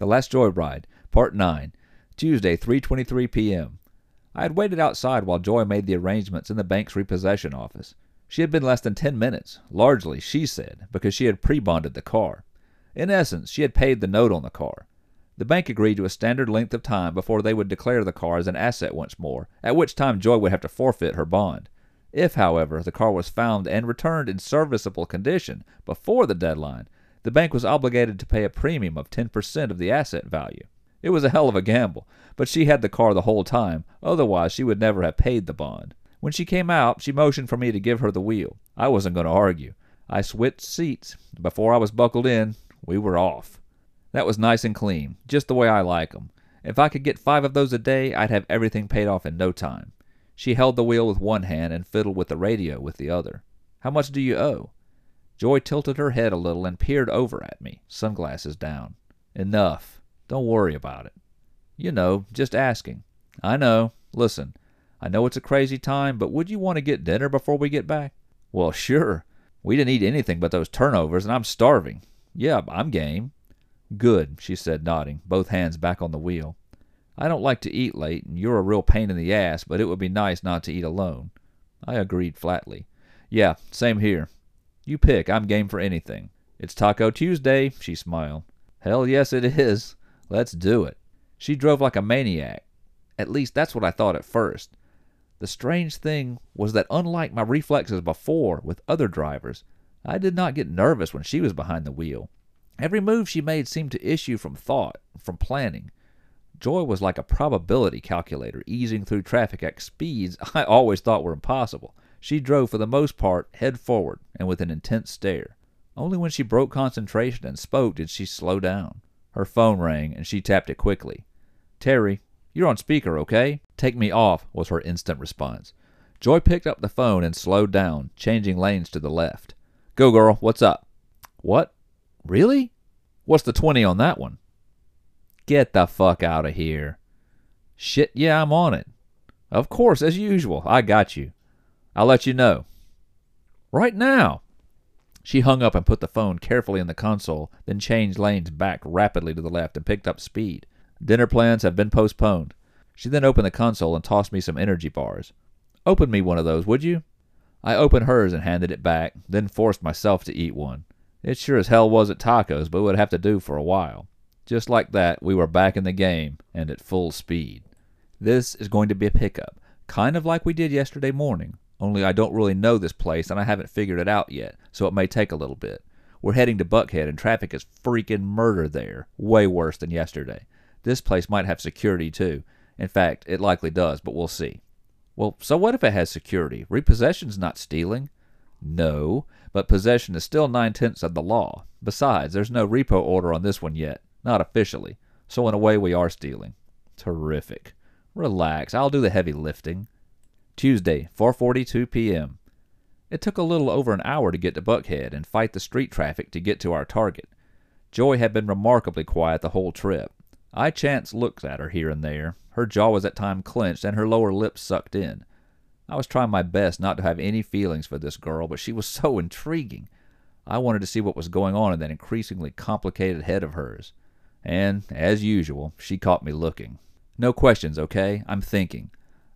The Last Joyride, Part 9, Tuesday, 3:23 p.m. I had waited outside while Joy made the arrangements in the bank's repossession office. She had been less than ten minutes, largely, she said, because she had pre-bonded the car. In essence, she had paid the note on the car. The bank agreed to a standard length of time before they would declare the car as an asset once more, at which time Joy would have to forfeit her bond. If, however, the car was found and returned in serviceable condition before the deadline, the bank was obligated to pay a premium of 10% of the asset value. It was a hell of a gamble, but she had the car the whole time, otherwise she would never have paid the bond. When she came out, she motioned for me to give her the wheel. I wasn't going to argue. I switched seats. Before I was buckled in, we were off. That was nice and clean, just the way I like 'em. If I could get five of those a day, I'd have everything paid off in no time. She held the wheel with one hand and fiddled with the radio with the other. How much do you owe? Joy tilted her head a little and peered over at me, sunglasses down. Enough. Don't worry about it. You know, just asking. I know. Listen, I know it's a crazy time, but would you want to get dinner before we get back? Well, sure. We didn't eat anything but those turnovers, and I'm starving. Yeah, I'm game. Good, she said, nodding, both hands back on the wheel. I don't like to eat late, and you're a real pain in the ass, but it would be nice not to eat alone. I agreed flatly. Yeah, same here. You pick. I'm game for anything. It's Taco Tuesday, she smiled. Hell yes, it is. Let's do it. She drove like a maniac. At least that's what I thought at first. The strange thing was that unlike my reflexes before with other drivers, I did not get nervous when she was behind the wheel. Every move she made seemed to issue from thought, from planning. Joy was like a probability calculator easing through traffic at speeds I always thought were impossible. She drove for the most part head forward and with an intense stare. Only when she broke concentration and spoke did she slow down. Her phone rang and she tapped it quickly. Terry, you're on speaker, okay? Take me off, was her instant response. Joy picked up the phone and slowed down, changing lanes to the left. Go, girl, what's up? What? Really? What's the 20 on that one? Get the fuck out of here. Shit, yeah, I'm on it. Of course, as usual. I got you. I'll let you know. Right now. She hung up and put the phone carefully in the console, then changed lanes back rapidly to the left and picked up speed. Dinner plans have been postponed. She then opened the console and tossed me some energy bars. Open me one of those, would you? I opened hers and handed it back, then forced myself to eat one. It sure as hell wasn't tacos, but would have to do for a while. Just like that, we were back in the game and at full speed. This is going to be a pickup, kind of like we did yesterday morning, only I don't really know this place and I haven't figured it out yet, so it may take a little bit. We're heading to Buckhead and traffic is freaking murder there, way worse than yesterday. This place might have security too. In fact, it likely does, but we'll see. Well, so what if it has security? Repossession's not stealing. No, but possession is still nine tenths of the law. Besides, there's no repo order on this one yet. Not officially. So in a way we are stealing. Terrific. Relax, I'll do the heavy lifting. Tuesday, 4:42 p.m. It took a little over an hour to get to Buckhead and fight the street traffic to get to our target. Joy had been remarkably quiet the whole trip. I chanced looks at her here and there. Her jaw was at times clenched and her lower lip sucked in. I was trying my best not to have any feelings for this girl, but she was so intriguing. I wanted to see what was going on in that increasingly complicated head of hers. And, as usual, she caught me looking. No questions, okay? I'm thinking.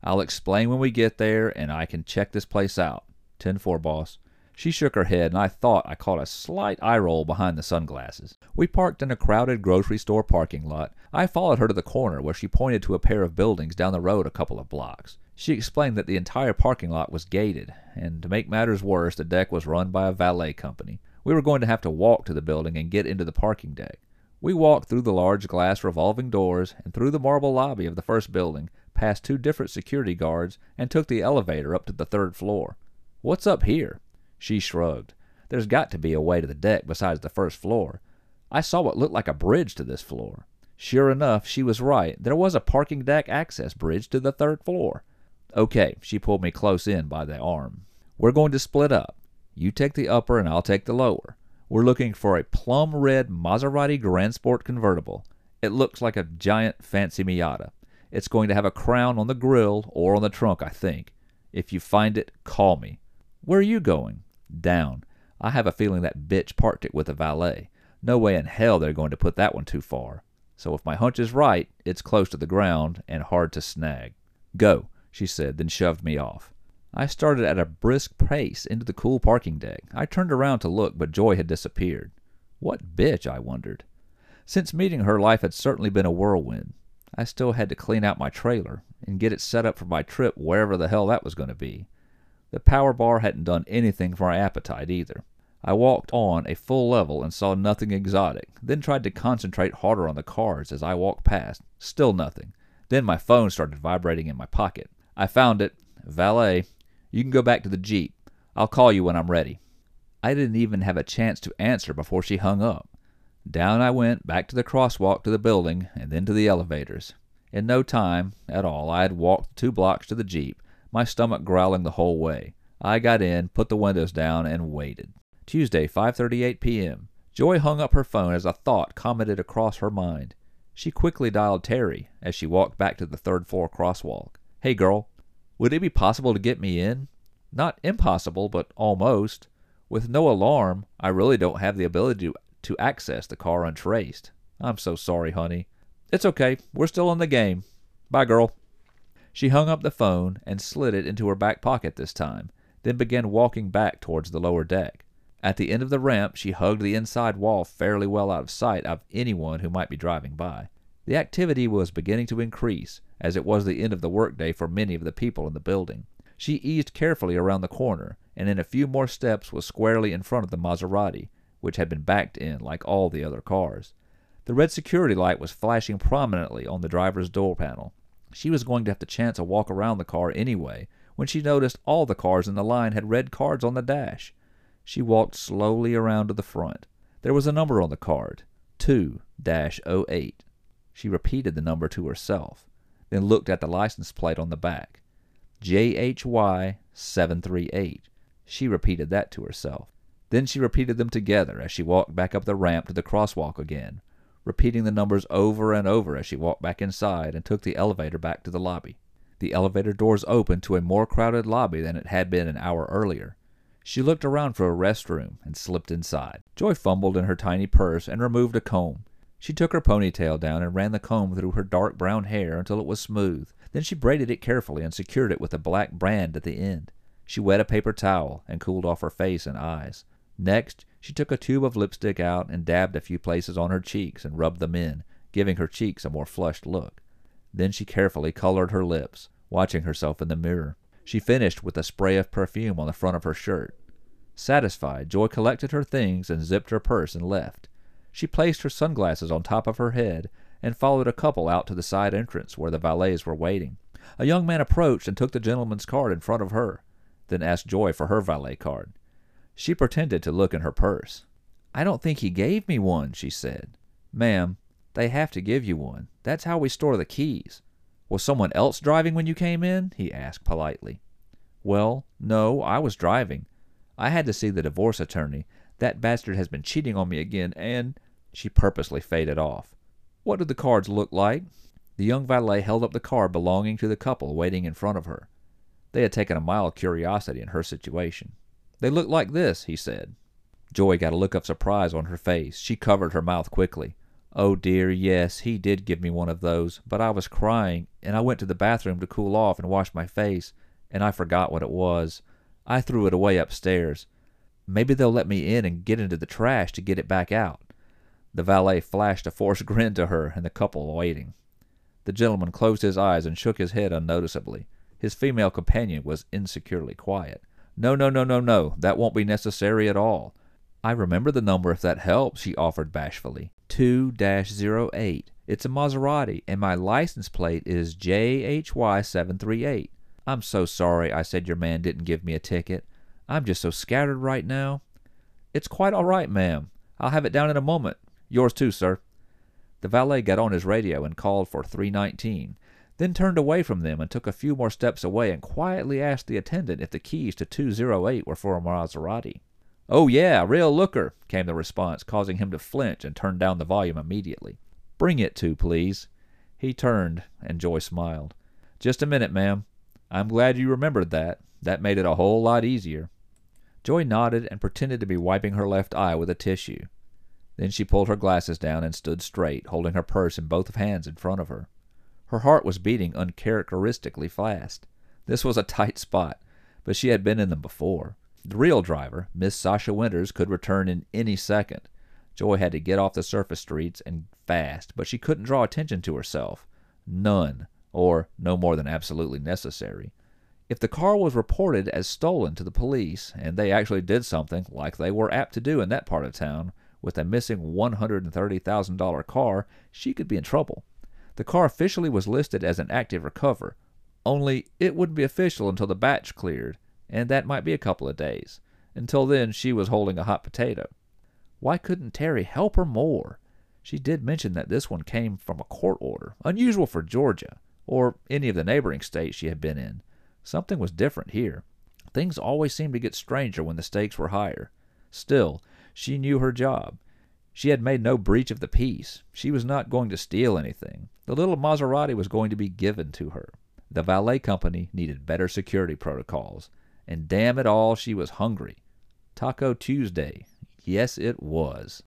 I'll explain when we get there, and I can check this place out. 10 4, boss. She shook her head, and I thought I caught a slight eye roll behind the sunglasses. We parked in a crowded grocery store parking lot. I followed her to the corner, where she pointed to a pair of buildings down the road a couple of blocks. She explained that the entire parking lot was gated, and to make matters worse, the deck was run by a valet company. We were going to have to walk to the building and get into the parking deck. We walked through the large glass revolving doors and through the marble lobby of the first building, past two different security guards, and took the elevator up to the third floor. What's up here? She shrugged. There's got to be a way to the deck besides the first floor. I saw what looked like a bridge to this floor. Sure enough, she was right. There was a parking deck access bridge to the third floor. Okay, she pulled me close in by the arm. We're going to split up. You take the upper and I'll take the lower. We're looking for a plum red Maserati GranSport convertible. It looks like a giant fancy Miata. It's going to have a crown on the grill or on the trunk, I think. If you find it, call me. Where are you going? Down. I have a feeling that bitch parked it with a valet. No way in hell they're going to put that one too far. So if my hunch is right, it's close to the ground and hard to snag. Go, she said, then shoved me off. I started at a brisk pace into the cool parking deck. I turned around to look, but Joy had disappeared. What bitch, I wondered. Since meeting her, life had certainly been a whirlwind. I still had to clean out my trailer and get it set up for my trip wherever the hell that was going to be. The power bar hadn't done anything for my appetite either. I walked on a full level and saw nothing exotic, then tried to concentrate harder on the cars as I walked past. Still nothing. Then my phone started vibrating in my pocket. I found it. Valet, you can go back to the Jeep. I'll call you when I'm ready. I didn't even have a chance to answer before she hung up. Down I went, back to the crosswalk to the building, and then to the elevators. In no time at all I had walked two blocks to the Jeep, my stomach growling the whole way. I got in, put the windows down, and waited. Tuesday, 5:38 p.m. Joy hung up her phone as a thought commented across her mind. She quickly dialed Terry as she walked back to the third floor crosswalk. "Hey girl, would it be possible to get me in?" "Not impossible, but almost. With no alarm, I really don't have the ability to, to access the car untraced. I'm so sorry, honey." "It's okay. We're still in the game. Bye, girl." She hung up the phone and slid it into her back pocket this time, then began walking back towards the lower deck. At the end of the ramp, she hugged the inside wall fairly well out of sight of anyone who might be driving by. The activity was beginning to increase, as it was the end of the workday for many of the people in the building. She eased carefully around the corner, and in a few more steps was squarely in front of the Maserati, which had been backed in like all the other cars. The red security light was flashing prominently on the driver's door panel. She was going to have to chance a walk around the car anyway, when she noticed all the cars in the line had red cards on the dash. She walked slowly around to the front. There was a number on the card 2 08. She repeated the number to herself, then looked at the license plate on the back. JHY 738. She repeated that to herself. Then she repeated them together as she walked back up the ramp to the crosswalk again, repeating the numbers over and over as she walked back inside and took the elevator back to the lobby. The elevator doors opened to a more crowded lobby than it had been an hour earlier. She looked around for a restroom and slipped inside. Joy fumbled in her tiny purse and removed a comb. She took her ponytail down and ran the comb through her dark brown hair until it was smooth. Then she braided it carefully and secured it with a black brand at the end. She wet a paper towel and cooled off her face and eyes. Next, she took a tube of lipstick out and dabbed a few places on her cheeks and rubbed them in, giving her cheeks a more flushed look. Then she carefully colored her lips, watching herself in the mirror. She finished with a spray of perfume on the front of her shirt. Satisfied, Joy collected her things and zipped her purse and left. She placed her sunglasses on top of her head and followed a couple out to the side entrance where the valets were waiting. A young man approached and took the gentleman's card in front of her, then asked Joy for her valet card. She pretended to look in her purse. I don't think he gave me one, she said. Ma'am, they have to give you one. That's how we store the keys. Was someone else driving when you came in? he asked politely. Well, no, I was driving. I had to see the divorce attorney. That bastard has been cheating on me again, and she purposely faded off. What did the cards look like? The young valet held up the card belonging to the couple waiting in front of her. They had taken a mild curiosity in her situation. They look like this, he said. Joy got a look of surprise on her face. She covered her mouth quickly. Oh dear, yes, he did give me one of those, but I was crying, and I went to the bathroom to cool off and wash my face, and I forgot what it was. I threw it away upstairs. Maybe they'll let me in and get into the trash to get it back out. The valet flashed a forced grin to her and the couple waiting. The gentleman closed his eyes and shook his head unnoticeably. His female companion was insecurely quiet. No, no, no, no, no, that won't be necessary at all. I remember the number if that helps, she offered bashfully. 2-08. It's a Maserati, and my license plate is JHY738. I'm so sorry I said your man didn't give me a ticket. I'm just so scattered right now. It's quite all right, ma'am. I'll have it down in a moment. Yours too, sir. The valet got on his radio and called for 319, then turned away from them and took a few more steps away and quietly asked the attendant if the keys to 208 were for a Maserati. Oh, yeah, real looker, came the response, causing him to flinch and turn down the volume immediately. Bring it to, please. He turned, and Joy smiled. Just a minute, ma'am. I'm glad you remembered that. That made it a whole lot easier. Joy nodded and pretended to be wiping her left eye with a tissue. Then she pulled her glasses down and stood straight, holding her purse in both hands in front of her. Her heart was beating uncharacteristically fast. This was a tight spot, but she had been in them before. The real driver, Miss Sasha Winters, could return in any second. Joy had to get off the surface streets and fast, but she couldn't draw attention to herself. None, or no more than absolutely necessary. If the car was reported as stolen to the police, and they actually did something, like they were apt to do in that part of town, with a missing $130,000 car, she could be in trouble. The car officially was listed as an active recover, only it wouldn't be official until the batch cleared, and that might be a couple of days. Until then, she was holding a hot potato. Why couldn't Terry help her more? She did mention that this one came from a court order, unusual for Georgia, or any of the neighboring states she had been in. Something was different here. Things always seemed to get stranger when the stakes were higher. Still, she knew her job. She had made no breach of the peace. She was not going to steal anything. The little Maserati was going to be given to her. The valet company needed better security protocols. And damn it all, she was hungry. Taco Tuesday. Yes, it was.